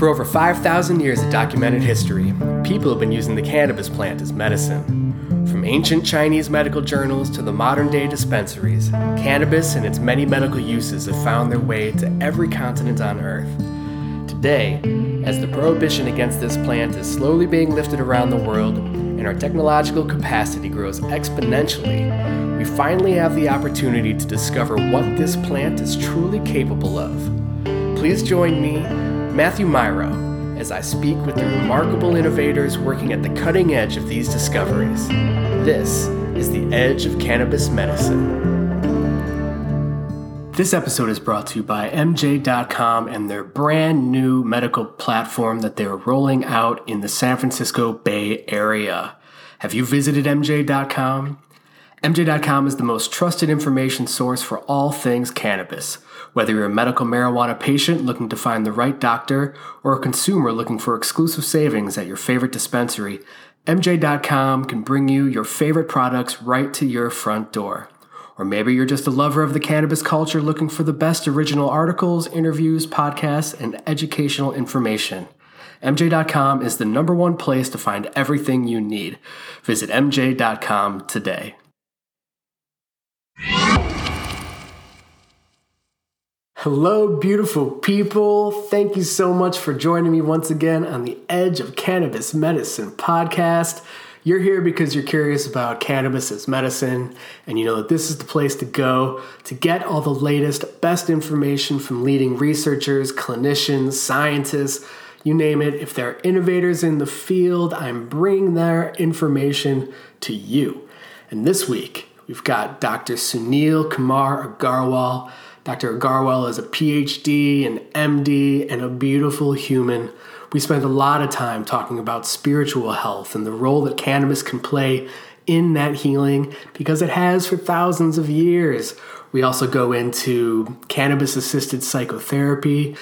For over 5,000 years of documented history, people have been using the cannabis plant as medicine. From ancient Chinese medical journals to the modern day dispensaries, cannabis and its many medical uses have found their way to every continent on Earth. Today, as the prohibition against this plant is slowly being lifted around the world and our technological capacity grows exponentially, we finally have the opportunity to discover what this plant is truly capable of. Please join me, Matthew Myro, as I speak with the remarkable innovators working at the cutting edge of these discoveries. This is the Edge of Cannabis Medicine. This episode is brought to you by MJ.com and their brand new medical platform that they're rolling out in the San Francisco Bay Area. Have you visited MJ.com? MJ.com is the most trusted information source for all things cannabis. Whether you're a medical marijuana patient looking to find the right doctor or a consumer looking for exclusive savings at your favorite dispensary, MJ.com can bring you your favorite products right to your front door. Or maybe you're just a lover of the cannabis culture looking for the best original articles, interviews, podcasts, and educational information. MJ.com is the number one place to find everything you need. Visit MJ.com today. Hello, beautiful people. Thank you so much for joining me once again on the Edge of Cannabis Medicine podcast. You're here because you're curious about cannabis as medicine, and you know that this is the place to go to get all the latest, best information from leading researchers, clinicians, scientists, you name it. If there are innovators in the field, I'm bringing their information to you. And this week, we've got Dr. Sunil Kumar Aggarwal. Dr. Garwell is a PhD, an MD, and a beautiful human. We spent a lot of time talking about spiritual health and the role that cannabis can play in that healing because it has for thousands of years. We also go into cannabis assisted psychotherapy.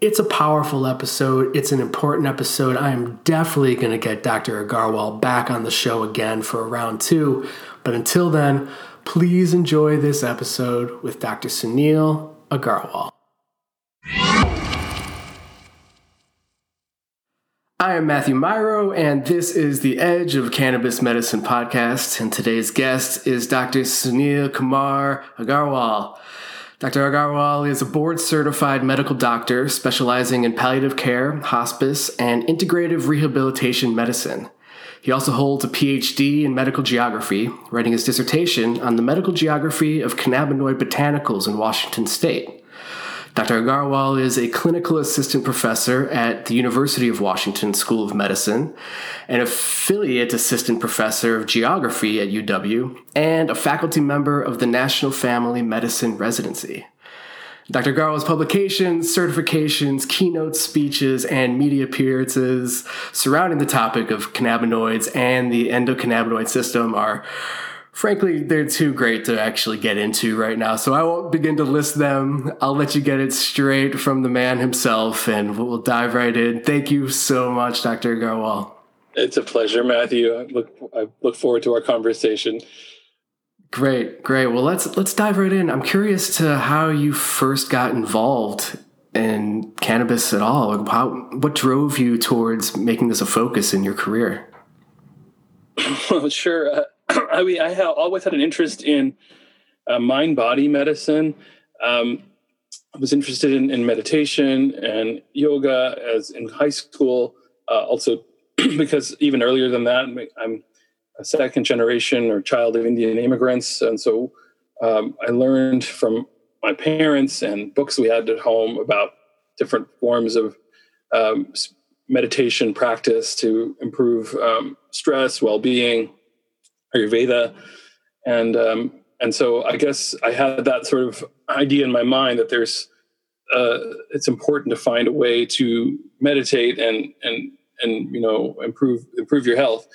It's a powerful episode. It's an important episode. I am definitely going to get Dr. Aggarwal back on the show again for a round two. But until then, Please enjoy this episode with Dr. Sunil Aggarwal. I am Matthew Myro, and this is the Edge of Cannabis Medicine podcast. And today's guest is Dr. Sunil Kumar Aggarwal. Dr. Aggarwal is a board certified medical doctor specializing in palliative care, hospice, and integrative rehabilitation medicine. He also holds a PhD in medical geography, writing his dissertation on the medical geography of cannabinoid botanicals in Washington state. Dr. Aggarwal is a clinical assistant professor at the University of Washington School of Medicine, an affiliate assistant professor of geography at UW, and a faculty member of the National Family Medicine Residency. Dr. Garwal's publications, certifications, keynote speeches, and media appearances surrounding the topic of cannabinoids and the endocannabinoid system are frankly, they're too great to actually get into right now. So I won't begin to list them. I'll let you get it straight from the man himself and we'll dive right in. Thank you so much, Dr. Garwal. It's a pleasure, Matthew. I look, I look forward to our conversation. Great, great. Well, let's let's dive right in. I'm curious to how you first got involved in cannabis at all. How what drove you towards making this a focus in your career? Well, sure. Uh, I mean, I always had an interest in uh, mind body medicine. Um, I was interested in, in, meditation and yoga as in high school. Uh, also, because even earlier than that, I'm a second generation or child of Indian immigrants. And so um, I learned from my parents and books we had at home about different forms of um, meditation practice to improve um, stress, well-being, Ayurveda, and um, and so I guess I had that sort of idea in my mind that there's uh, it's important to find a way to meditate and and and you know improve improve your health.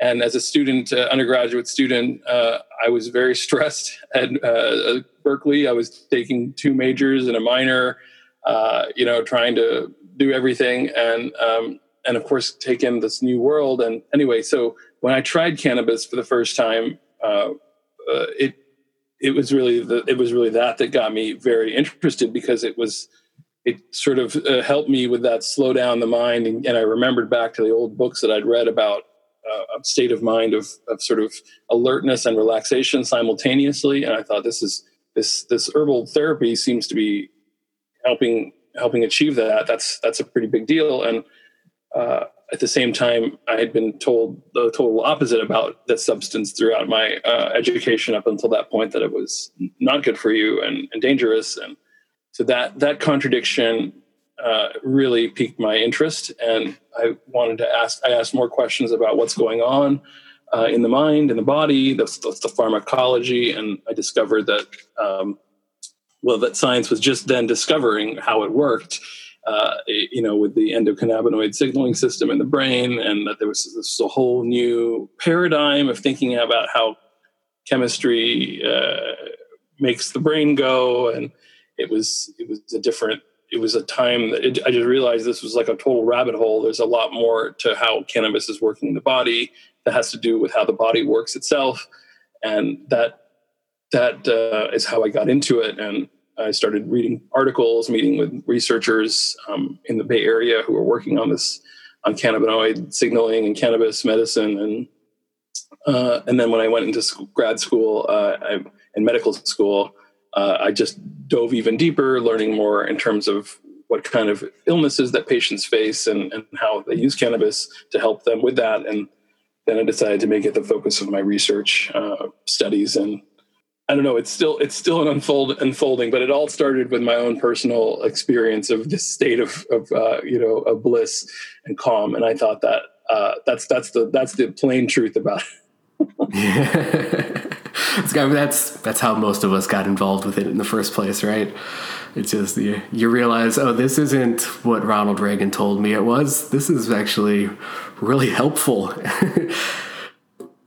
And as a student, uh, undergraduate student, uh, I was very stressed at uh, Berkeley. I was taking two majors and a minor, uh, you know, trying to do everything, and um, and of course take in this new world. And anyway, so when I tried cannabis for the first time, uh, uh, it it was really the, it was really that that got me very interested because it was it sort of helped me with that slow down the mind. And, and, I remembered back to the old books that I'd read about a state of mind of, of sort of alertness and relaxation simultaneously. And I thought this is this this herbal therapy seems to be helping helping achieve that. That's that's a pretty big deal. And uh, at the same time, I had been told the total opposite about that substance throughout my uh, education up until that point that it was not good for you and, and dangerous. And so that that contradiction uh, really piqued my interest, and I wanted to ask. I asked more questions about what's going on uh, in the mind, in the body, that's, the pharmacology, and I discovered that um, well, that science was just then discovering how it worked. Uh, you know, with the endocannabinoid signaling system in the brain, and that there was this a whole new paradigm of thinking about how chemistry uh, makes the brain go, and it was it was a different it was a time that it, I just realized this was like a total rabbit hole. There's a lot more to how cannabis is working in the body that has to do with how the body works itself, and that that uh, is how I got into it. And I started reading articles, meeting with researchers um, in the Bay Area who were working on this on cannabinoid signaling and cannabis medicine, and uh, and then when I went into school, grad school uh, I, in medical school uh, I just dove even deeper, learning more in terms of what kind of illnesses that patients face and, and how they use cannabis to help them with that. And then I decided to make it the focus of my research uh, studies. And I don't know, it's still it's still an unfold unfolding, but it all started with my own personal experience of this state of, of uh, you know of bliss and calm. And I thought that uh, that's that's the that's the plain truth about it. that's that's how most of us got involved with it in the first place, right? It's just you, you realize, oh, this isn't what Ronald Reagan told me it was. This is actually really helpful.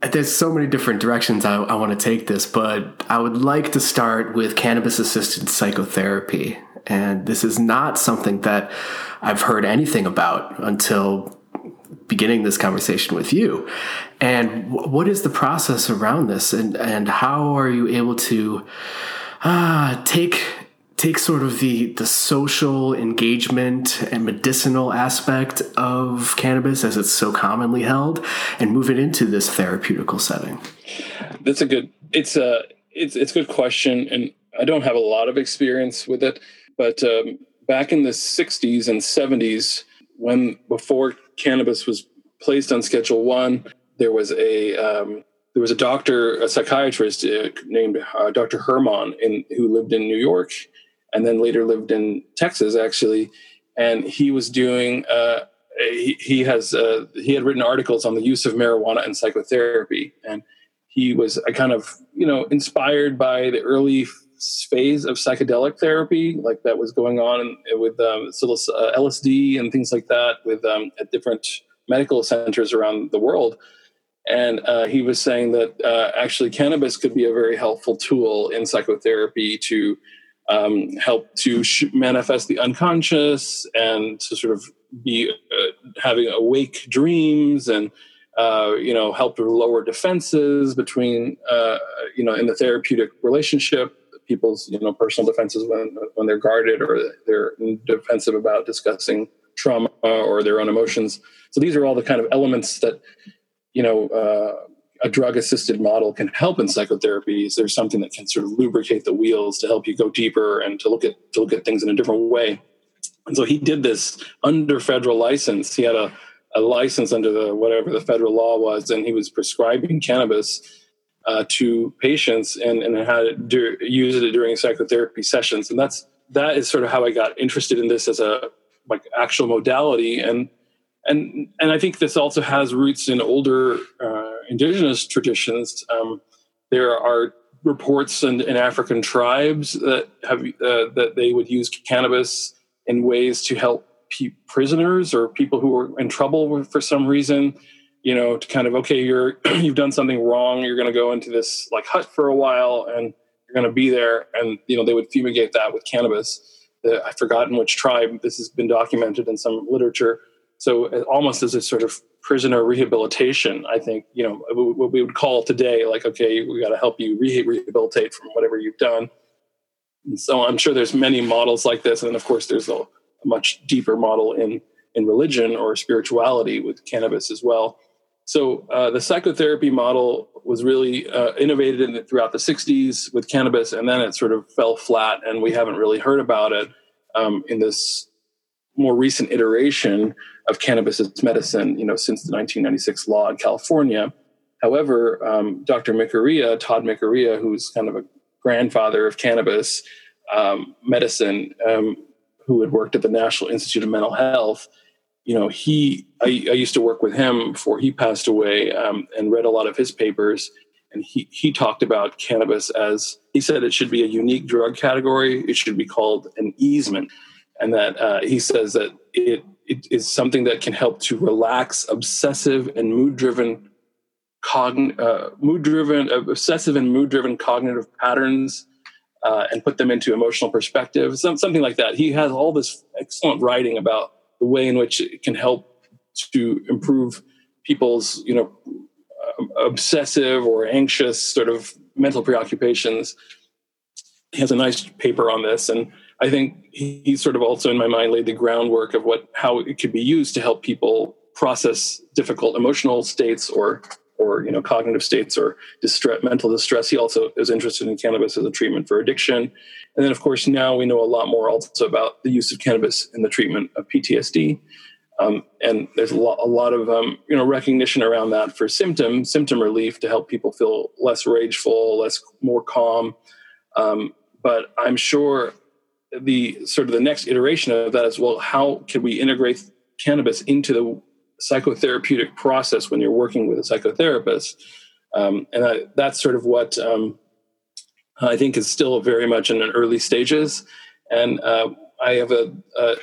There's so many different directions I, I want to take this, but I would like to start with cannabis assisted psychotherapy. And this is not something that I've heard anything about until beginning this conversation with you. And what is the process around this, and and how are you able to uh, take take sort of the the social engagement and medicinal aspect of cannabis as it's so commonly held and move it into this therapeutical setting? That's a good. It's a it's it's a good question, and I don't have a lot of experience with it, but um, back in the '60s and '70s, when before cannabis was placed on Schedule One, there was a um, there was a doctor, a psychiatrist uh, named uh, Dr. Herman, in, who lived in New York, and then later lived in Texas, actually. And he was doing. Uh, he, he has uh, he had written articles on the use of marijuana and psychotherapy, and he was a kind of you know inspired by the early phase of psychedelic therapy, like that was going on with um, LSD and things like that, with um, at different medical centers around the world. And uh, he was saying that uh, actually cannabis could be a very helpful tool in psychotherapy to um, help to sh- manifest the unconscious and to sort of be uh, having awake dreams and uh, you know help to lower defenses between uh, you know in the therapeutic relationship people's you know personal defenses when when they're guarded or they're defensive about discussing trauma or their own emotions. So these are all the kind of elements that you know uh, a drug assisted model can help in psychotherapy. Is there's something that can sort of lubricate the wheels to help you go deeper and to look at to look at things in a different way. And so he did this under federal license. He had a, a license under the whatever the federal law was, and he was prescribing cannabis uh, to patients and and had do, use it during psychotherapy sessions. And that's that is sort of how I got interested in this as a like actual modality and and and I think this also has roots in older uh, indigenous traditions. Um, there are reports in, in, African tribes that have uh, that they would use cannabis in ways to help prisoners or people who were in trouble for some reason. You know, to kind of okay, you're you've done something wrong. You're going to go into this like hut for a while, and you're going to be there. And you know, they would fumigate that with cannabis the, I've forgotten which tribe. This has been documented in some literature. So uh, almost as a sort of prisoner rehabilitation, I think you know what we would call today, like okay, we got to help you rehabilitate from whatever you've done. And so I'm sure there's many models like this, and of course there's a, a much deeper model in in religion or spirituality with cannabis as well. So uh, the psychotherapy model was really uh, innovated in, throughout the 60s with cannabis, and then it sort of fell flat, and we haven't really heard about it um, in this more recent iteration of cannabis as medicine, you know, since the 1996 law in California. However, um, Dr. Mikuriya, Tod Mikuriya, who's kind of a grandfather of cannabis um, medicine, um, who had worked at the National Institute of Mental Health, you know, he, I, I used to work with him before he passed away um, and read a lot of his papers. And he, he talked about cannabis as he said it should be a unique drug category. It should be called an easement. And that uh, he says that it, it is something that can help to relax obsessive and mood driven cogn- uh, mood driven, uh, obsessive and mood driven cognitive patterns uh, and put them into emotional perspective, some, something like that. He has all this excellent writing about the way in which it can help to improve people's, you know, uh, obsessive or anxious sort of mental preoccupations. He has a nice paper on this, and I think he, he sort of also, in my mind, laid the groundwork of what how it could be used to help people process difficult emotional states or or you know cognitive states or distress, mental distress. He also is interested in cannabis as a treatment for addiction, and then of course now we know a lot more also about the use of cannabis in the treatment of PTSD. Um, and there's a lot, a lot of um, you know recognition around that for symptom symptom relief to help people feel less rageful, less more calm. Um, but I'm sure the sort of the next iteration of that is well, how can we integrate cannabis into the psychotherapeutic process when you're working with a psychotherapist. Um, and I, that's sort of what um, I think is still very much in an early stages. And uh, I have a,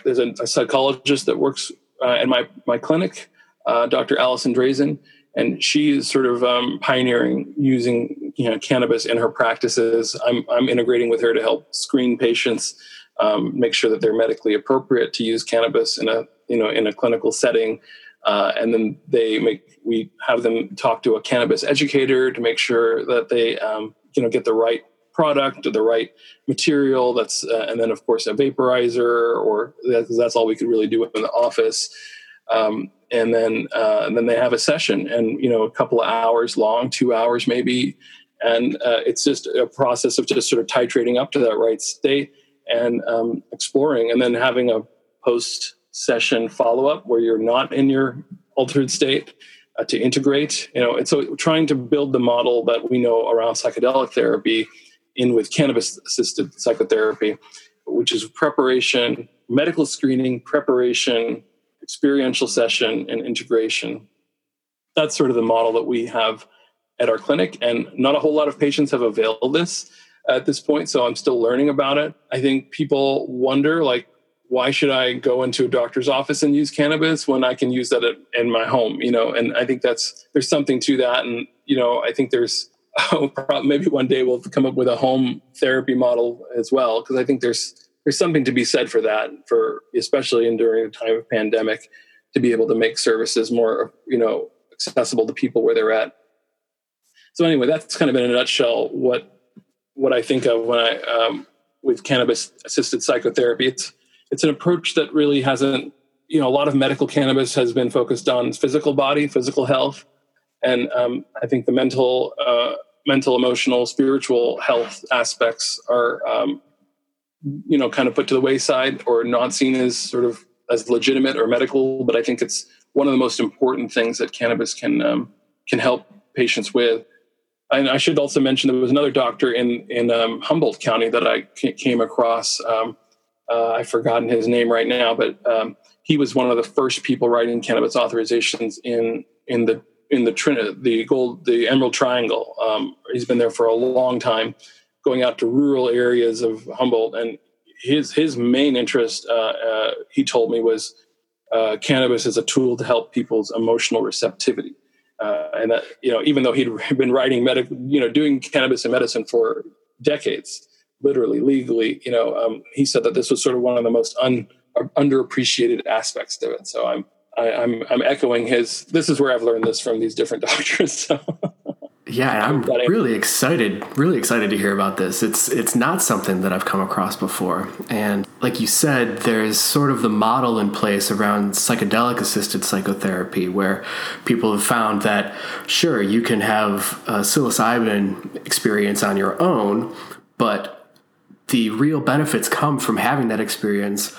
there's a, a, psychologist that works uh, in my, my clinic, uh, Dr. Allison Drazen, and she is sort of um, pioneering using you know cannabis in her practices. I'm, I'm integrating with her to help screen patients, um, make sure that they're medically appropriate to use cannabis in a you know in a clinical setting uh, and then they make we have them talk to a cannabis educator to make sure that they um, you know get the right product or the right material that's uh, and then of course a vaporizer or because that's all we could really do in the office. Um, and then uh, and then they have a session and you know a couple of hours long two hours maybe. And uh, it's just a process of just sort of titrating up to that right state and um, exploring and then having a post session follow up where you're not in your altered state uh, to integrate. You know, and so trying to build the model that we know around psychedelic therapy in with cannabis assisted psychotherapy, which is preparation, medical screening, preparation, experiential session, and integration. That's sort of the model that we have at our clinic, and not a whole lot of patients have availed this at this point. So I'm still learning about it. I think people wonder, like, why should I go into a doctor's office and use cannabis when I can use that at, in my home? You know, and I think that's there's something to that, and you know, I think there's oh, maybe one day we'll come up with a home therapy model as well because I think there's there's something to be said for that, for especially in during the time of pandemic, to be able to make services more you know accessible to people where they're at. So anyway, that's kind of in a nutshell what what I think of when I um, with cannabis assisted psychotherapy. It's it's an approach that really hasn't you know a lot of medical cannabis has been focused on physical body physical health and um, i think the mental uh, mental emotional spiritual health aspects are um, you know kind of put to the wayside or not seen as sort of as legitimate or medical but i think it's one of the most important things that cannabis can um, can help patients with. And i should also mention there was another doctor in in um, humboldt county that i came across um, uh, I've forgotten his name right now, but um, he was one of the first people writing cannabis authorizations in in the in the Trinity, the gold, the Emerald Triangle. Um, he's been there for a long time, going out to rural areas of Humboldt, and his his main interest, uh, uh, he told me, was uh, cannabis as a tool to help people's emotional receptivity. Uh, and that you know, even though he'd been writing medical, you know, doing cannabis and medicine for decades, literally legally you know um, he said that this was sort of one of the most un, underappreciated aspects of it so i'm I, am I'm, I'm echoing his this is where i've learned this from these different doctors so Yeah, I'm really excited, really excited to hear about this. It's it's not something that I've come across before. And like you said, there's sort of the model in place around psychedelic assisted psychotherapy where people have found that sure, you can have a psilocybin experience on your own, but the real benefits come from having that experience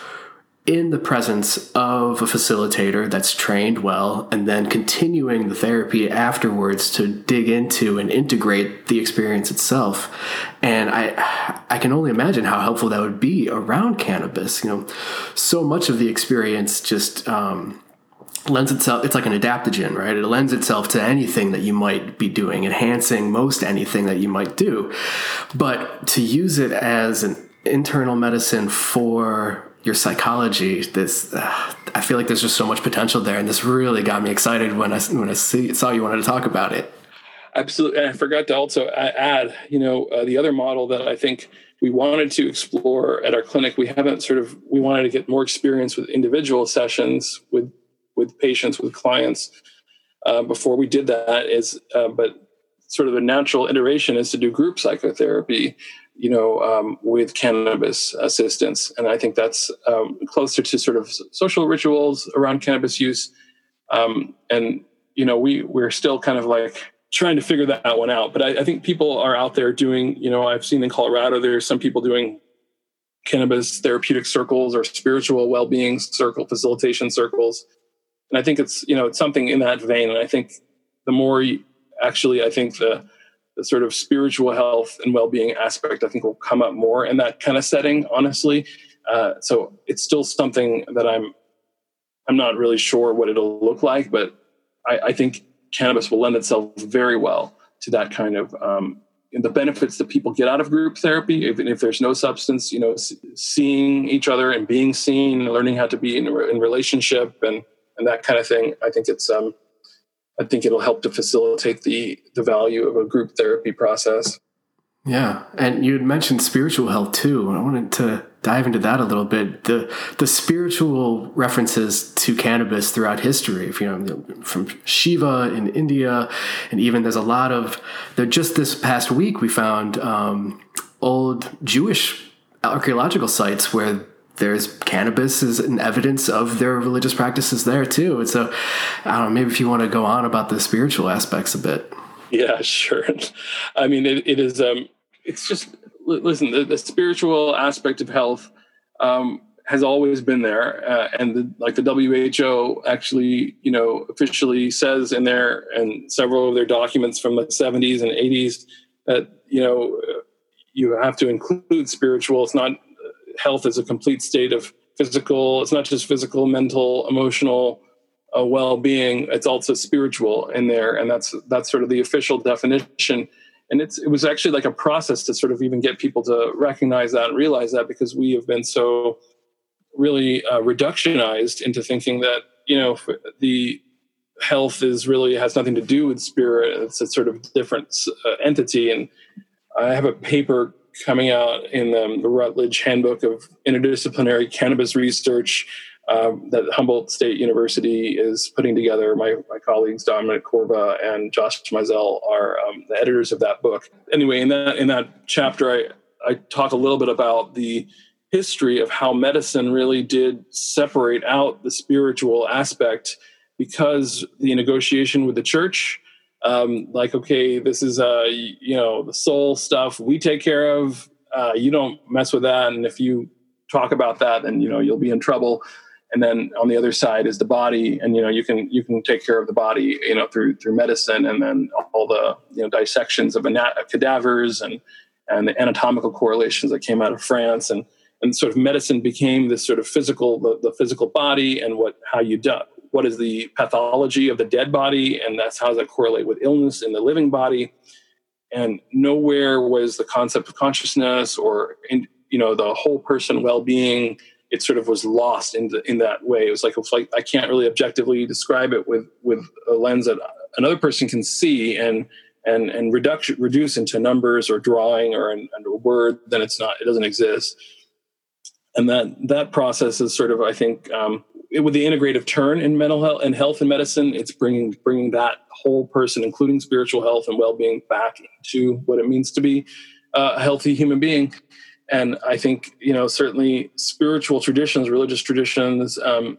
in the presence of a facilitator that's trained well and then continuing the therapy afterwards to dig into and integrate the experience itself. And i i can only imagine how helpful that would be around cannabis you know. So much of the experience just um, lends itself it's like an adaptogen right it lends itself to anything that you might be doing enhancing most anything that you might do but to use it as an internal medicine for your psychology. This uh, I feel like there's just so much potential there, and this really got me excited when I when I see, saw you wanted to talk about it. Absolutely, and I forgot to also add, you know, uh, the other model that I think we wanted to explore at our clinic. We haven't sort of we wanted to get more experience with individual sessions with with patients with clients uh, before we did that. Is uh, but sort of a natural iteration is to do group psychotherapy you know, um, with cannabis assistance. And I think that's um, closer to sort of social rituals around cannabis use. Um, and, you know, we, we're still kind of like trying to figure that one out. But I, I, think people are out there doing, you know, I've seen in Colorado, there's some people doing cannabis therapeutic circles or spiritual well-being circle facilitation circles. And I think it's, you know, it's something in that vein. And I think the more you, actually, I think the, the sort of spiritual health and well-being aspect i think will come up more in that kind of setting honestly uh, so it's still something that i'm i'm not really sure what it'll look like but i, I think cannabis will lend itself very well to that kind of um, the benefits that people get out of group therapy even if there's no substance you know seeing each other and being seen learning how to be in, in relationship and and that kind of thing i think it's um I think it'll help to facilitate the the value of a group therapy process. Yeah, and you had mentioned spiritual health too. I wanted to dive into that a little bit. The the spiritual references to cannabis throughout history, if you know, from Shiva in India, and even there's a lot of. Just this past week we found um, old Jewish archaeological sites where there's cannabis is an evidence of their religious practices there too. And so, I don't know, maybe if you want to go on about the spiritual aspects a bit. Yeah, sure. I mean, it, it is, um, it's just, listen, the, the spiritual aspect of health, um, has always been there. Uh, and the, like the WHO actually, you know, officially says in there and several of their documents from the 70s and 80s that, you know, you have to include spiritual. It's not health is a complete state of physical it's not just physical mental emotional uh, well-being it's also spiritual in there and that's that's sort of the official definition. And it's it was actually like a process to sort of even get people to recognize that and realize that because we have been so really uh, reductionized into thinking that you know the health is really has nothing to do with spirit it's a sort of different uh, entity. And i have a paper coming out in um, the Routledge Handbook of Interdisciplinary Cannabis Research um, that Humboldt State University is putting together. My, my colleagues Dominic Corva and Josh Meisel are um, the editors of that book. Anyway, in that in that chapter, I I talk a little bit about the history of how medicine really did separate out the spiritual aspect because the negotiation with the church um, like okay this is uh you know the soul stuff we take care of. Uh, you don't mess with that. And if you talk about that then you know you'll be in trouble. And then on the other side is the body. And you know you can you can take care of the body you know through through medicine and then all the you know dissections of cadavers and and the anatomical correlations that came out of France. And and sort of medicine became this sort of physical the, the physical body and what how you do what is the pathology of the dead body and that's how does that correlate with illness in the living body. And nowhere was the concept of consciousness or in, you know the whole person well-being it sort of was lost in the, in that way. It was like it was like i can't really objectively describe it with with a lens that another person can see and and and reduce reduce into numbers or drawing or an, a word then it's not it doesn't exist. And that that process is sort of i think um, with the integrative turn in mental health and health and medicine, it's bringing bringing that whole person, including spiritual health and well being, back into what it means to be a healthy human being. And I think you know certainly spiritual traditions, religious traditions. Um,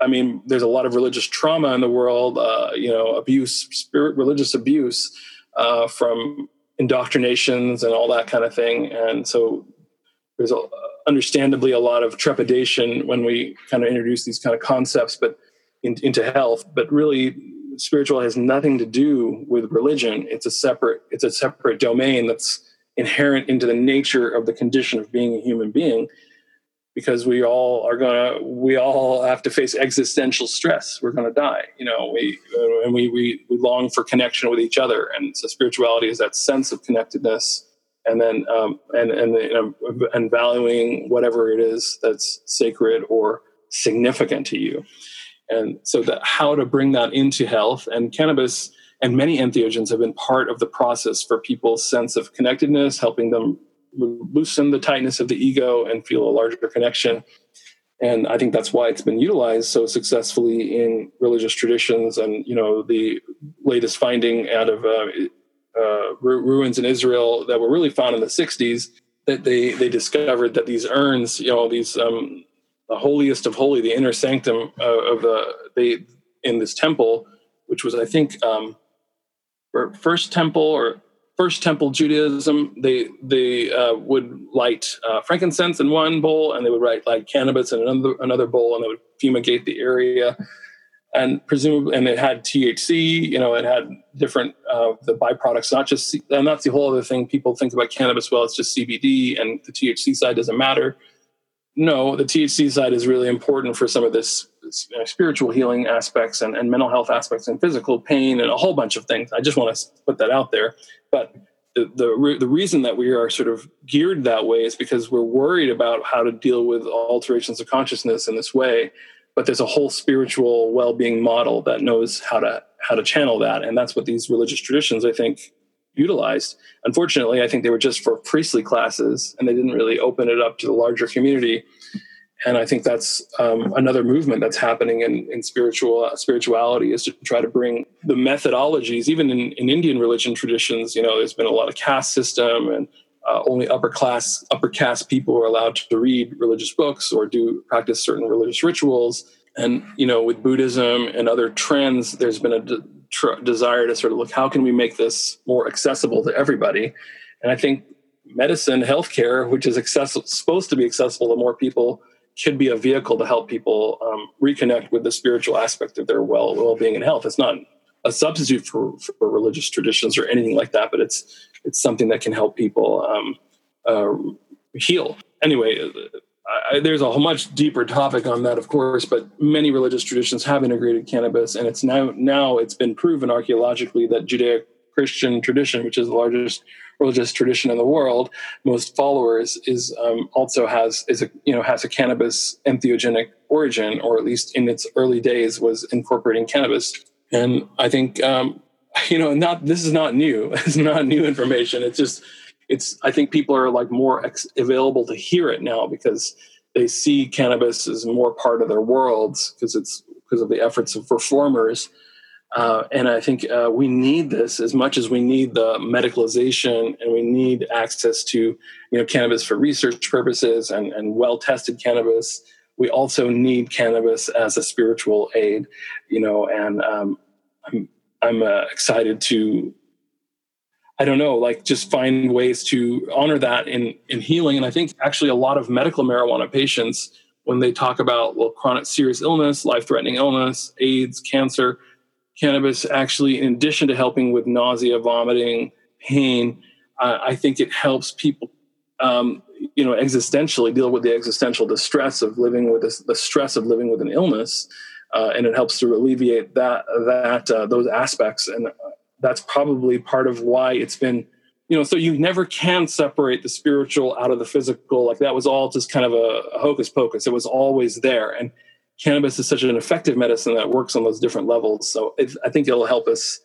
I mean, there's a lot of religious trauma in the world. Uh, you know, abuse, spirit, religious abuse uh, from indoctrinations and all that kind of thing. And so there's a, understandably a lot of trepidation when we kind of introduce these kind of concepts, but in, into health. But really, spiritual has nothing to do with religion. It's a separate it's a separate domain that's inherent into the nature of the condition of being a human being because we all are gonna we all have to face existential stress we're gonna die you know we uh, and we, we we long for connection with each other and so spirituality is that sense of connectedness and then um, and and you know, and valuing whatever it is that's sacred or significant to you. And so that how to bring that into health and cannabis and many entheogens have been part of the process for people's sense of connectedness helping them loosen the tightness of the ego and feel a larger connection. And i think that's why it's been utilized so successfully in religious traditions and you know the latest finding out of uh, uh, ruins in Israel that were really found in the 60s that they they discovered that these urns, you know, these um, the holiest of holy, the inner sanctum uh, of the they in this temple, which was I think um, first temple or first temple Judaism, they they uh, would light uh, frankincense in one bowl, and they would light like cannabis in another another bowl, and they would fumigate the area and presumably, and it had THC. You know, it had different uh, the byproducts. Not just, and that's the whole other thing. People think about cannabis. Well, it's just CBD, and the THC side doesn't matter. No, the THC side is really important for some of this you know, spiritual healing aspects and, and mental health aspects and physical pain and a whole bunch of things. I just want to put that out there. But the, the, the reason that we are sort of geared that way is because we're worried about how to deal with alterations of consciousness in this way but there's a whole spiritual well-being model that knows how to how to channel that. And that's what these religious traditions i think utilized. Unfortunately i think they were just for priestly classes and they didn't really open it up to the larger community. And i think that's um, another movement that's happening in, in spiritual uh, spirituality is to try to bring the methodologies even in, in indian religion traditions you know there's been a lot of caste system and uh, only upper class upper caste people are allowed to read religious books or do practice certain religious rituals. And you know with buddhism and other trends there's been a de- tr- desire to sort of look how can we make this more accessible to everybody? And i think medicine healthcare which is accessible supposed to be accessible to more people should be a vehicle to help people um, reconnect with the spiritual aspect of their well well-being and health. It's not a substitute for, for religious traditions or anything like that but it's it's something that can help people um, uh, heal. Anyway, I, there's a much deeper topic on that, of course, but many religious traditions have integrated cannabis, and it's now now it's been proven archaeologically that Judeo Christian tradition, which is the largest religious tradition in the world, most followers is um, also has is a you know has a cannabis entheogenic origin, or at least in its early days was incorporating cannabis. And I think um, you know, not this is not new. It's not new information. It's just it's. I think people are like more ex- available to hear it now because they see cannabis as more part of their worlds because it's because of the efforts of reformers. Uh, and I think uh, we need this as much as we need the medicalization and we need access to you know cannabis for research purposes and, and well tested cannabis. We also need cannabis as a spiritual aid, you know. And um, I'm I'm uh, excited to I don't know, like just find ways to honor that in in healing. And I think actually a lot of medical marijuana patients, when they talk about well, chronic serious illness, life threatening illness, AIDS, cancer, cannabis actually, in addition to helping with nausea, vomiting, pain, uh, I think it helps people, um, you know, existentially deal with the existential distress of living with this, the stress of living with an illness uh, and it helps to alleviate that that uh, those aspects. And that's probably part of why it's been you know so you never can separate the spiritual out of the physical. Like that was all just kind of a, a hocus pocus. It was always there. And cannabis is such an effective medicine that works on those different levels. So i think it'll help us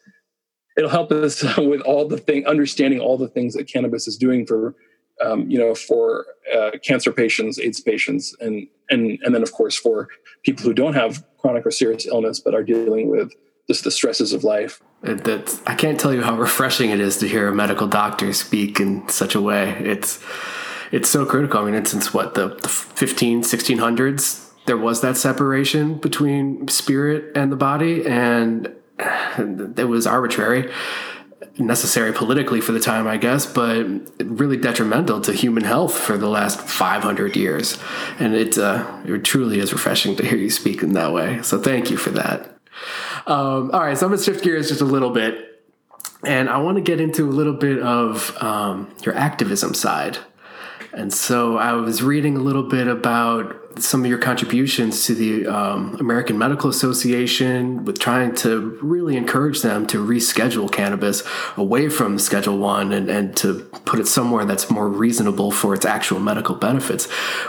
it'll help us with all the thing understanding all the things that cannabis is doing for um, you know, for uh, cancer patients, AIDS patients, and and and then of course for people who don't have chronic or serious illness but are dealing with just the stresses of life. That I can't tell you how refreshing it is to hear a medical doctor speak in such a way. It's it's so critical. I mean, it's since what the, the 15, 1600s there was that separation between spirit and the body, and it was arbitrary necessary politically for the time, I guess, but really detrimental to human health for the last 500 years. And it, uh, it truly is refreshing to hear you speak in that way. So thank you for that. Um, all right, so I'm going to shift gears just a little bit. And I want to get into a little bit of um, your activism side. And so I was reading a little bit about some of your contributions to the um, American Medical Association with trying to really encourage them to reschedule cannabis away from Schedule One and, and to put it somewhere that's more reasonable for its actual medical benefits.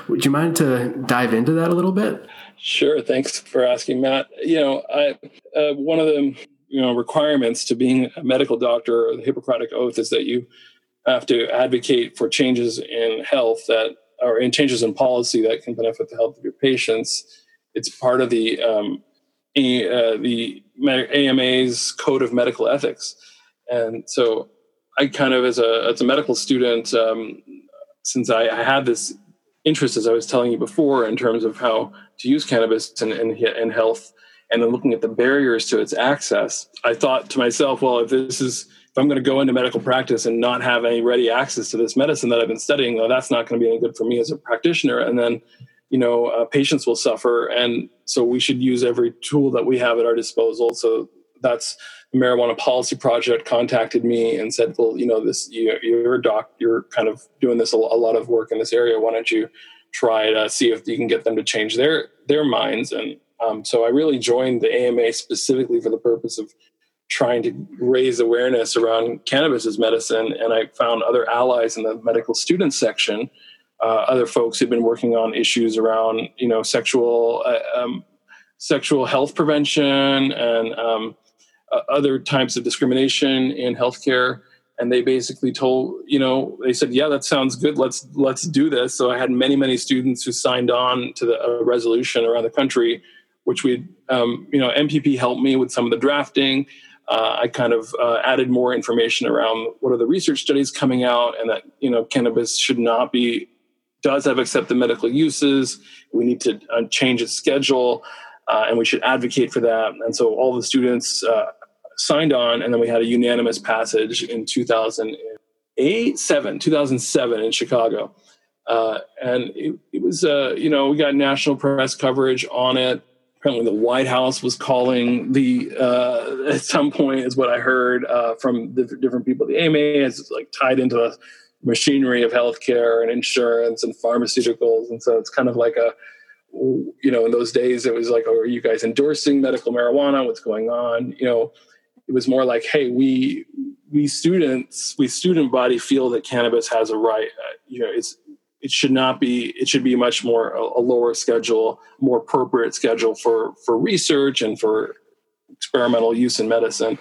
Would you mind to dive into that a little bit? Sure. Thanks for asking, Matt. You know, I, uh, one of the you know requirements to being a medical doctor, or the Hippocratic Oath, is that you have to advocate for changes in health that or in changes in policy that can benefit the health of your patients. It's part of the um, a, uh, the AMA's code of medical ethics, and so I kind of as a as a medical student, um, since I, I, had this interest, as I was telling you before, in terms of how to use cannabis in, in, in health, and then looking at the barriers to its access, I thought to myself, well, if this is if I'm going to go into medical practice and not have any ready access to this medicine that I've been studying, that's not going to be any good for me as a practitioner. And then, you know, uh, patients will suffer. And so we should use every tool that we have at our disposal. So that's the Marijuana Policy Project contacted me and said, well, you know, this, you, you're a doc, you're kind of doing this a, a lot of work in this area. Why don't you try to see if you can get them to change their, their minds? And um, so I really joined the AMA specifically for the purpose of trying to raise awareness around cannabis as medicine. And I found other allies in the medical student section, uh, other folks who've been working on issues around, you know, sexual uh, um, sexual health prevention and um, uh, other types of discrimination in healthcare. And they basically told, you know, they said, "Yeah, that sounds good. Let's let's do this." So I had many many students who signed on to the resolution around the country, which we, um, you know, MPP helped me with some of the drafting uh, I kind of uh, added more information around what are the research studies coming out, and that you know cannabis should not be does have accepted medical uses. We need to uh, change its schedule, uh, and we should advocate for that. And so all the students uh, signed on, and then we had a unanimous passage in 2008, seven, 2007 in Chicago. Uh, and it, it was, you know, we got national press coverage on it apparently the White House was calling the uh, at some point is what I heard uh, from the different people. The AMA is like tied into the machinery of healthcare and insurance and pharmaceuticals, and so it's kind of like a you know in those days it was like, oh, are you guys endorsing medical marijuana? What's going on? You know, it was more like, hey, we we students, we student body feel that cannabis has a right. Uh, you know, it's it should not be it should be much more a, lower schedule more appropriate schedule for for research and for experimental use in medicine.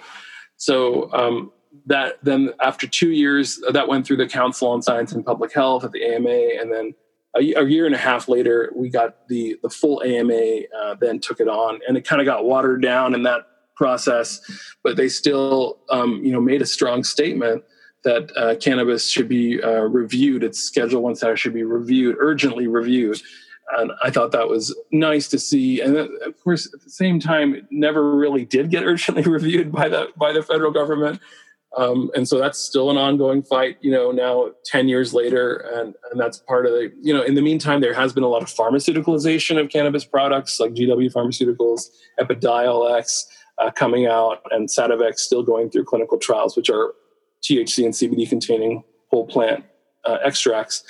So um, that then after two years that went through the council on science and public health at the ama and then a, a year and a half later we got the the full ama uh, then took it on and it kind of got watered down in that process but they still um, you know made a strong statement that uh, cannabis should be uh, reviewed. Its Schedule One status should be reviewed, urgently reviewed. And I thought that was nice to see. And of course, at the same time, it never really did get urgently reviewed by the by the federal government. Um, and so that's still an ongoing fight, you know, now 10 years later. And, and that's part of the, you know, in the meantime, there has been a lot of pharmaceuticalization of cannabis products like GW Pharmaceuticals, Epidiolex uh, coming out, and Sativex still going through clinical trials, which are THC and CBD containing whole plant uh, extracts.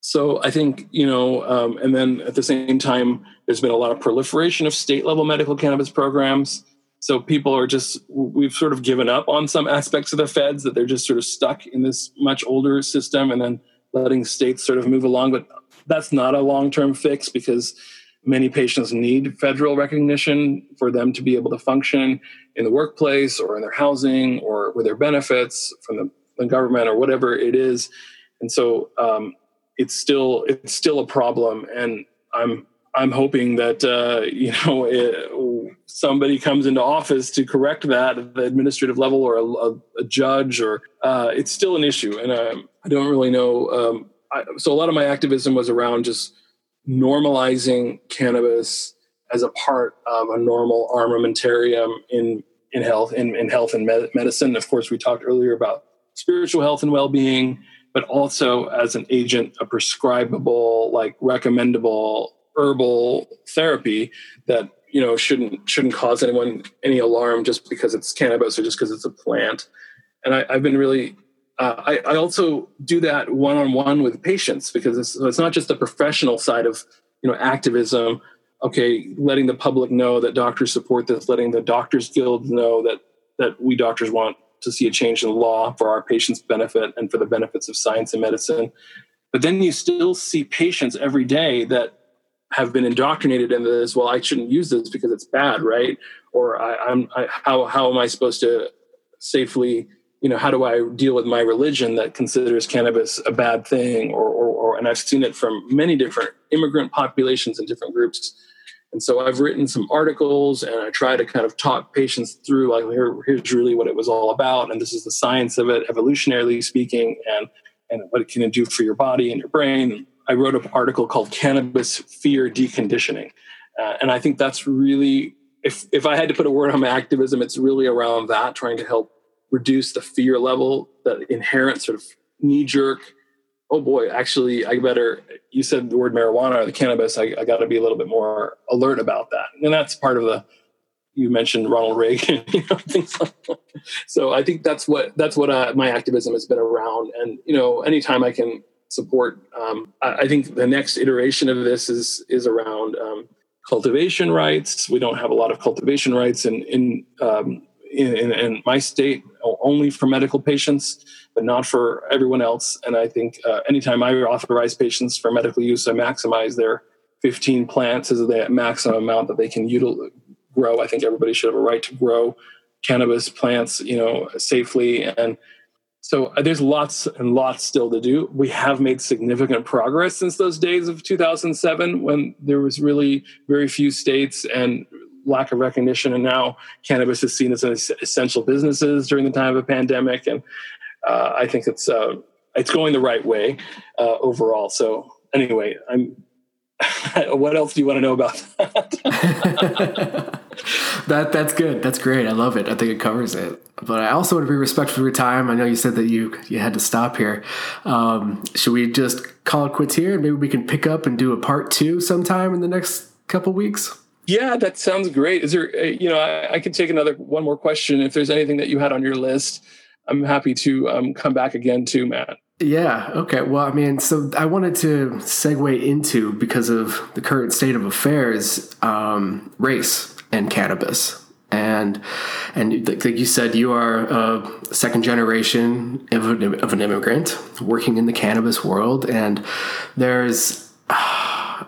So I think, you know, um, and then at the same time, there's been a lot of proliferation of state level medical cannabis programs. So people are just, we've sort of given up on some aspects of the feds that they're just sort of stuck in this much older system and then letting states sort of move along. But that's not a long term fix because many patients need federal recognition for them to be able to function in the workplace or in their housing or with their benefits from the, the government or whatever it is. and so um, it's still it's still a problem. And I'm I'm hoping that uh, you know it, somebody comes into office to correct that at the administrative level or a, a, judge or uh, it's still an issue, and I, I don't really know. Um, I, so a lot of my activism was around just normalizing cannabis as a part of a normal armamentarium in in health in, in health and med- medicine. Of course, we talked earlier about spiritual health and well being, but also as an agent, a prescribable, like recommendable herbal therapy that you know shouldn't shouldn't cause anyone any alarm just because it's cannabis or just because it's a plant. And I, have been really uh, I, I, also do that one on one with patients because it's, it's not just the professional side of you know activism. Okay, letting the public know that doctors support this, letting the Doctors Guild know that that we doctors want to see a change in law for our patients' benefit and for the benefits of science and medicine. But then you still see patients every day that have been indoctrinated into this. Well, I shouldn't use this because it's bad, right? Or I, am how how am I supposed to safely, you know, how do I deal with my religion that considers cannabis a bad thing? Or, or, or and I've seen it from many different immigrant populations and different groups. And so I've written some articles and I try to kind of talk patients through like here, here's really what it was all about, and this is the science of it, evolutionarily speaking, and and what it can do for your body and your brain I wrote an article called Cannabis Fear Deconditioning. Uh, and I think that's really, if, if I had to put a word on my activism, it's really around that, trying to help reduce the fear level, that inherent sort of knee jerk, oh boy, actually, I better, you said the word marijuana or the cannabis, I, I got to be a little bit more alert about that. And that's part of the, you mentioned Ronald Reagan, you know, things like that. So I think that's what, that's what uh, my activism has been around. And, you know, anytime I can support. Um, I, I, think the next iteration of this is is around um, cultivation rights. We don't have a lot of cultivation rights in in, um, in, in, in my state, only for medical patients, but not for everyone else. And I think uh, anytime I authorize patients for medical use, I maximize their 15 plants as the maximum amount that they can util- grow. I think everybody should have a right to grow cannabis plants, you know, safely and so uh, there's lots and lots still to do. We have made significant progress since those days of 2007 when there was really very few states and lack of recognition. And now cannabis is seen as an essential businesses during the time of a pandemic. And uh, I think it's uh, it's going the right way uh, overall. So anyway, I'm what else do you want to know about that? that that's good. That's great. I love it. I think it covers it. But I also want to be respectful of your time. I know you said that you you had to stop here. Um, should we just call it quits here? And maybe we can pick up and do a part two sometime in the next couple weeks. Yeah, that sounds great. Is there, uh, you know, I, I could take another one more question. If there's anything that you had on your list, I'm happy to um, come back again too, Matt. Yeah. Okay. Well, I mean, so I wanted to segue into because of the current state of affairs, um, race and cannabis. And and like you said, you are a second generation of an, of an immigrant working in the cannabis world, and there's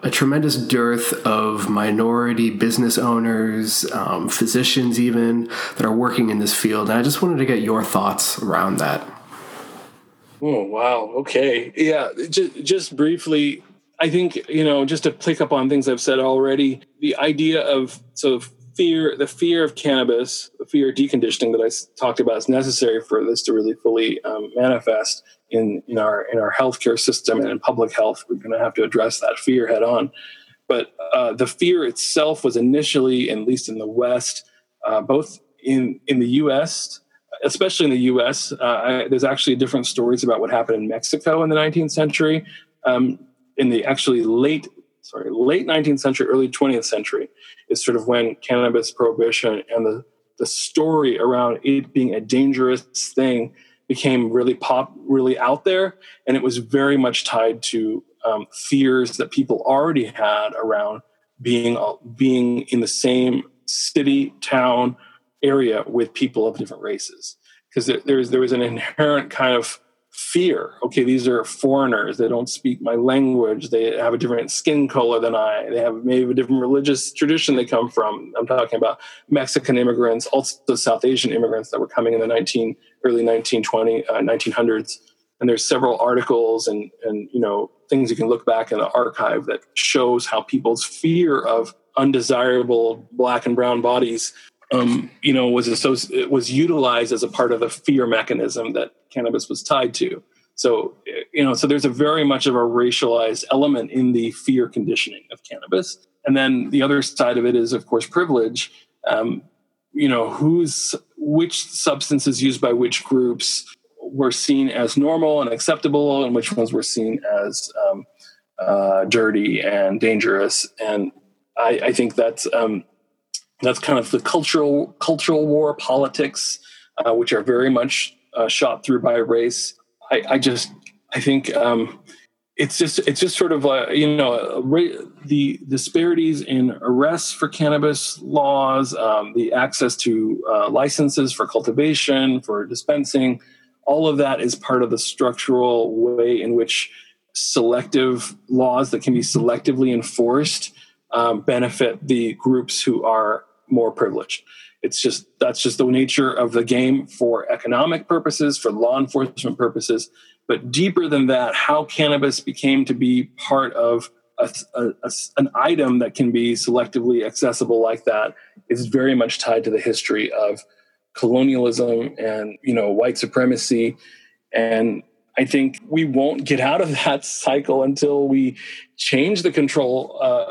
a tremendous dearth of minority business owners, um, physicians, even that are working in this field. And I just wanted to get your thoughts around that. Oh wow. Okay. Yeah. Just just briefly, I think you know just to pick up on things I've said already. The idea of of fear, the fear of cannabis, the fear of deconditioning that I talked about is necessary for this to really fully um, manifest in in our in our healthcare system and in public health. We're going to have to address that fear head on. But uh, the fear itself was initially, at least in the West, uh, both in in the U.S especially in the U.S. Uh, I, there's actually different stories about what happened in Mexico in the 19th century. Um, in the actually late, sorry, late 19th century, early 20th century is sort of when cannabis prohibition and the the story around it being a dangerous thing became really pop, really out there, and it was very much tied to um, fears that people already had around being being in the same city, town, area with people of different races. Because there, there, there is an inherent kind of fear. Okay these are foreigners. They don't speak my language. They have a different skin color than i. They have maybe a different religious tradition they come from. I'm talking about mexican immigrants also south asian immigrants that were coming in the 19 early 1920 uh, 1900s and there's several articles and and you know things you can look back in the archive that shows how people's fear of undesirable black and brown bodies um, you know was was utilized as a part of the fear mechanism that cannabis was tied to. So you know so there's a very much of a racialized element in the fear conditioning of cannabis. And then the other side of it is of course privilege. Um, you know who's which substances used by which groups were seen as normal and acceptable and which ones were seen as um, uh, dirty and dangerous. And I, I think that's um, that's kind of the cultural cultural war politics, uh, which are very much uh, shot through by race. I, I just I think um, it's just it's just sort of a, you know the disparities in arrests for cannabis laws, um, the access to uh, licenses for cultivation, for dispensing, all of that is part of the structural way in which selective laws that can be selectively enforced um, benefit the groups who are more privileged. It's just that's just the nature of the game for economic purposes, for law enforcement purposes. But deeper than that, how cannabis became to be part of a, a, a, an item that can be selectively accessible like that is very much tied to the history of colonialism and you know white supremacy and I think we won't get out of that cycle until we change the control uh,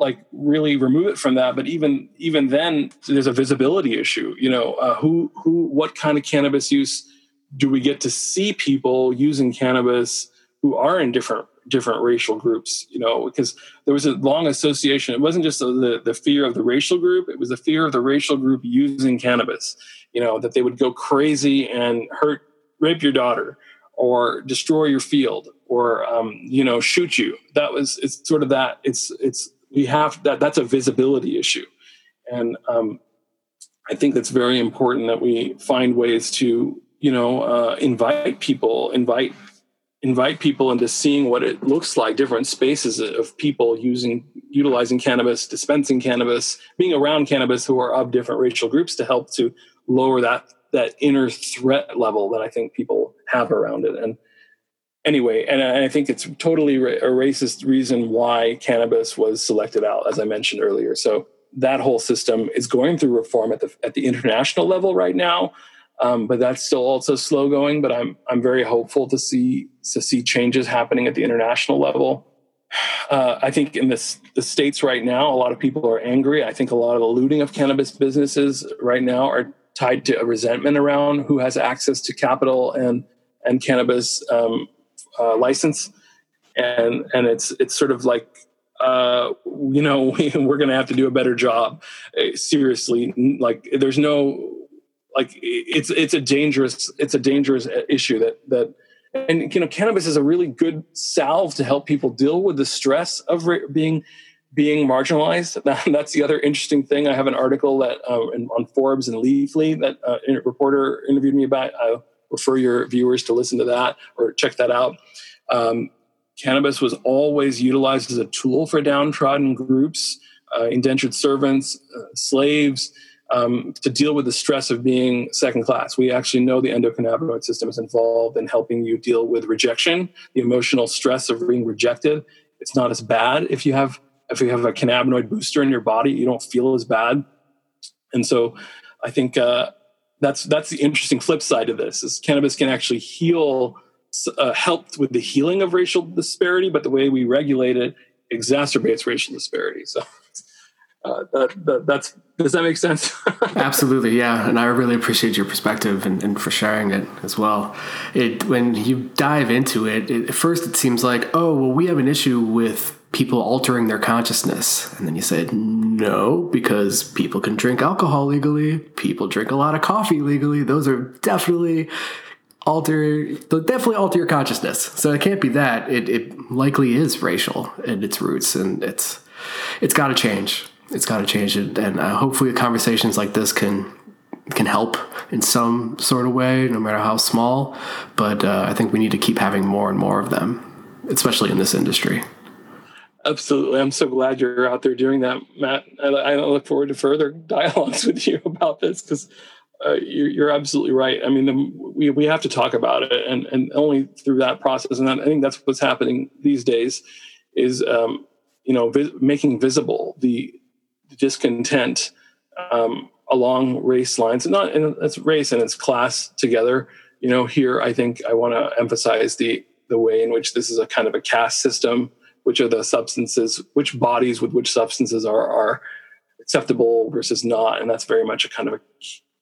like really remove it from that but even even then there's a visibility issue you know uh, who who what kind of cannabis use do we get to see people using cannabis who are in different different racial groups you know because there was a long association. It wasn't just the the fear of the racial group it was the fear of the racial group using cannabis you know that they would go crazy and hurt rape your daughter or destroy your field or um, you know shoot you. That was it's sort of that it's it's we have that that's a visibility issue. And um, i think that's very important that we find ways to you know uh, invite people invite invite people into seeing what it looks like different spaces of people using utilizing cannabis dispensing cannabis being around cannabis who are of different racial groups to help to lower that that inner threat level that i think people have around it. And anyway, and I, think it's totally a racist reason why cannabis was selected out, as I mentioned earlier. So that whole system is going through reform at the at the international level right now. Um, but that's still also slow going. But I'm I'm very hopeful to see to see changes happening at the international level. Uh, I think in this, the states right now, a lot of people are angry. I think a lot of the looting of cannabis businesses right now are tied to a resentment around who has access to capital and and cannabis um, uh, license, and and it's it's sort of like uh, you know we, we're going to have to do a better job. Uh, seriously, like there's no like it's it's a dangerous it's a dangerous issue that that and you know cannabis is a really good salve to help people deal with the stress of re- being being marginalized. That's the other interesting thing. I have an article that uh, on Forbes and Leafly that uh, a reporter interviewed me about. I refer your viewers to listen to that or check that out. Um, cannabis was always utilized as a tool for downtrodden groups, uh, indentured servants, uh, slaves, um, to deal with the stress of being second class. We actually know the endocannabinoid system is involved in helping you deal with rejection, the emotional stress of being rejected. It's not as bad if you have if you have a cannabinoid booster in your body, you don't feel as bad. And so, I think uh, that's that's the interesting flip side of this: is cannabis can actually heal uh, helped with the healing of racial disparity, but the way we regulate it exacerbates racial disparity. So uh, that, that, that's does that make sense? Absolutely, yeah. And I really appreciate your perspective and, and, for sharing it as well. It when you dive into it, it, at first it seems like, oh, well, we have an issue with people altering their consciousness. And then you said, no, because people can drink alcohol legally, people drink a lot of coffee legally. Those are definitely alter they'll definitely alter your consciousness. So it can't be that. It, it likely is racial in its roots and it's it's got to change. It's got to change and uh, hopefully conversations like this can can help in some sort of way no matter how small. But uh, i think we need to keep having more and more of them especially in this industry absolutely i'm so glad you're out there doing that matt i, I look forward to further dialogues with you about this because uh, you're, absolutely right. I mean, the, we we have to talk about it, and and only through that process. And I think that's what's happening these days, is um, you know making visible the, the discontent um, along race lines, and not and it's race and it's class together. You know, here I think I want to emphasize the the way in which this is a kind of a caste system. Which are the substances? Which bodies with which substances are are acceptable versus not, and that's very much a kind of a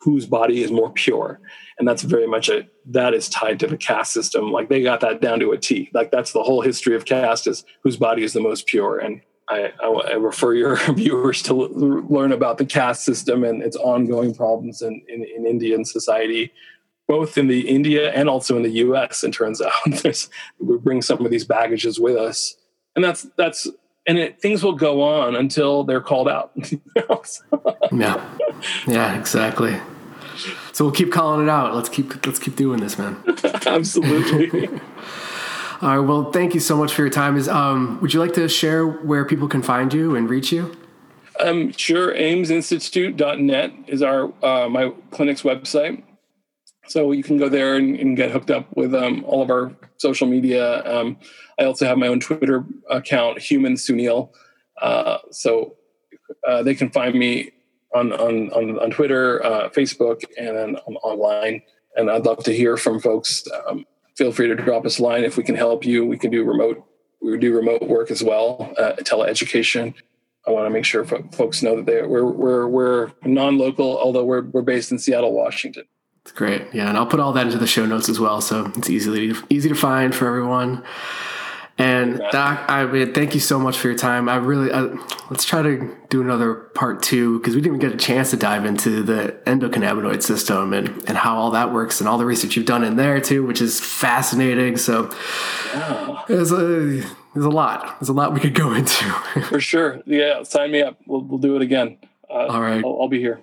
whose body is more pure. And that's very much a that is tied to the caste system. Like they got that down to a t. Like that's the whole history of caste is whose body is the most pure. And i, I, I refer your viewers to l- learn about the caste system and its ongoing problems in, in, in indian society both in the india and also in the us it turns out. We bring some of these baggages with us and that's that's and it, things will go on until they're called out yeah yeah exactly so we'll keep calling it out. Let's keep let's keep doing this, man. Absolutely. All right. Well, thank you so much for your time. Is um, would you like to share where people can find you and reach you? Um, sure. AimsInstitute.net is our uh, my clinic's website. So you can go there and, and get hooked up with um, all of our social media. Um, I also have my own Twitter account, Human Sunil. Uh, so uh, they can find me on on on, on Twitter, uh, Facebook, and then online. And I'd love to hear from folks. Um, feel free to drop us a line if we can help you. We can do remote. We do remote work as well, uh, teleeducation. I want to make sure folks know that they we're we're we're non-local, although we're we're based in Seattle, Washington. It's great, yeah, and I'll put all that into the show notes as well, so it's easily easy to find for everyone. And Doc, I mean, thank you so much for your time. I really uh, let's try to do another part two because we didn't even get a chance to dive into the endocannabinoid system and and how all that works and all the research you've done in there too, which is fascinating. So yeah. there's a there's a lot. There's a lot we could go into. for sure. Yeah, sign me up. We'll we'll do it again. Uh, all right, I'll, I'll be here.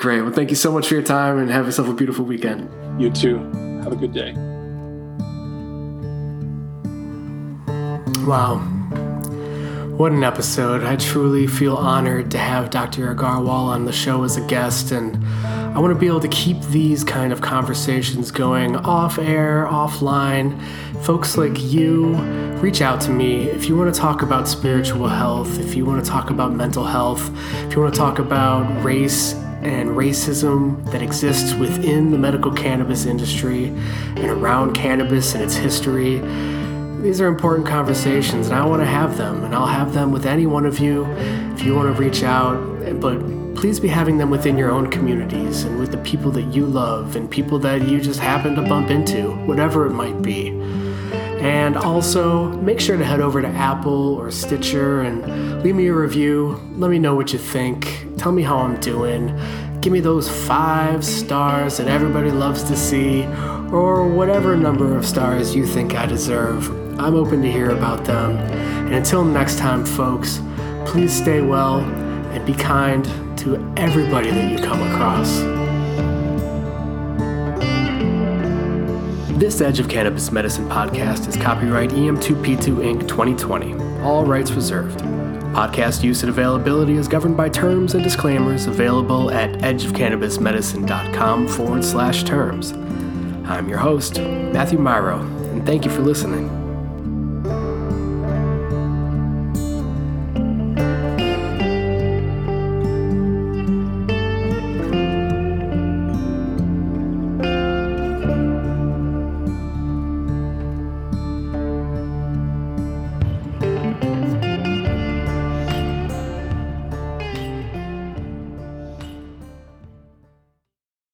Great. Well, thank you so much for your time and have yourself a beautiful weekend. You too. Have a good day. Wow. What an episode. I truly feel honored to have Dr. Aggarwal on the show as a guest, and I want to be able to keep these kind of conversations going off air, offline. Folks like you, reach out to me if you want to talk about spiritual health, if you want to talk about mental health, if you want to talk about race and racism that exists within the medical cannabis industry and around cannabis and its history these are important conversations, and I want to have them, and I'll have them with any one of you if you want to reach out. But please be having them within your own communities and with the people that you love and people that you just happen to bump into, whatever it might be. And also, make sure to head over to Apple or Stitcher and leave me a review. Let me know what you think. Tell me how I'm doing. Give me those five stars that everybody loves to see, or whatever number of stars you think I deserve. I'm open to hear about them. And until next time, folks, please stay well and be kind to everybody that you come across. This Edge of Cannabis Medicine podcast is copyright EM2P2 Inc. 2020. All rights reserved. Podcast use and availability is governed by terms and disclaimers available at edgeofcannabismedicine.com forward slash terms. I'm your host, Matthew Myro, and thank you for listening.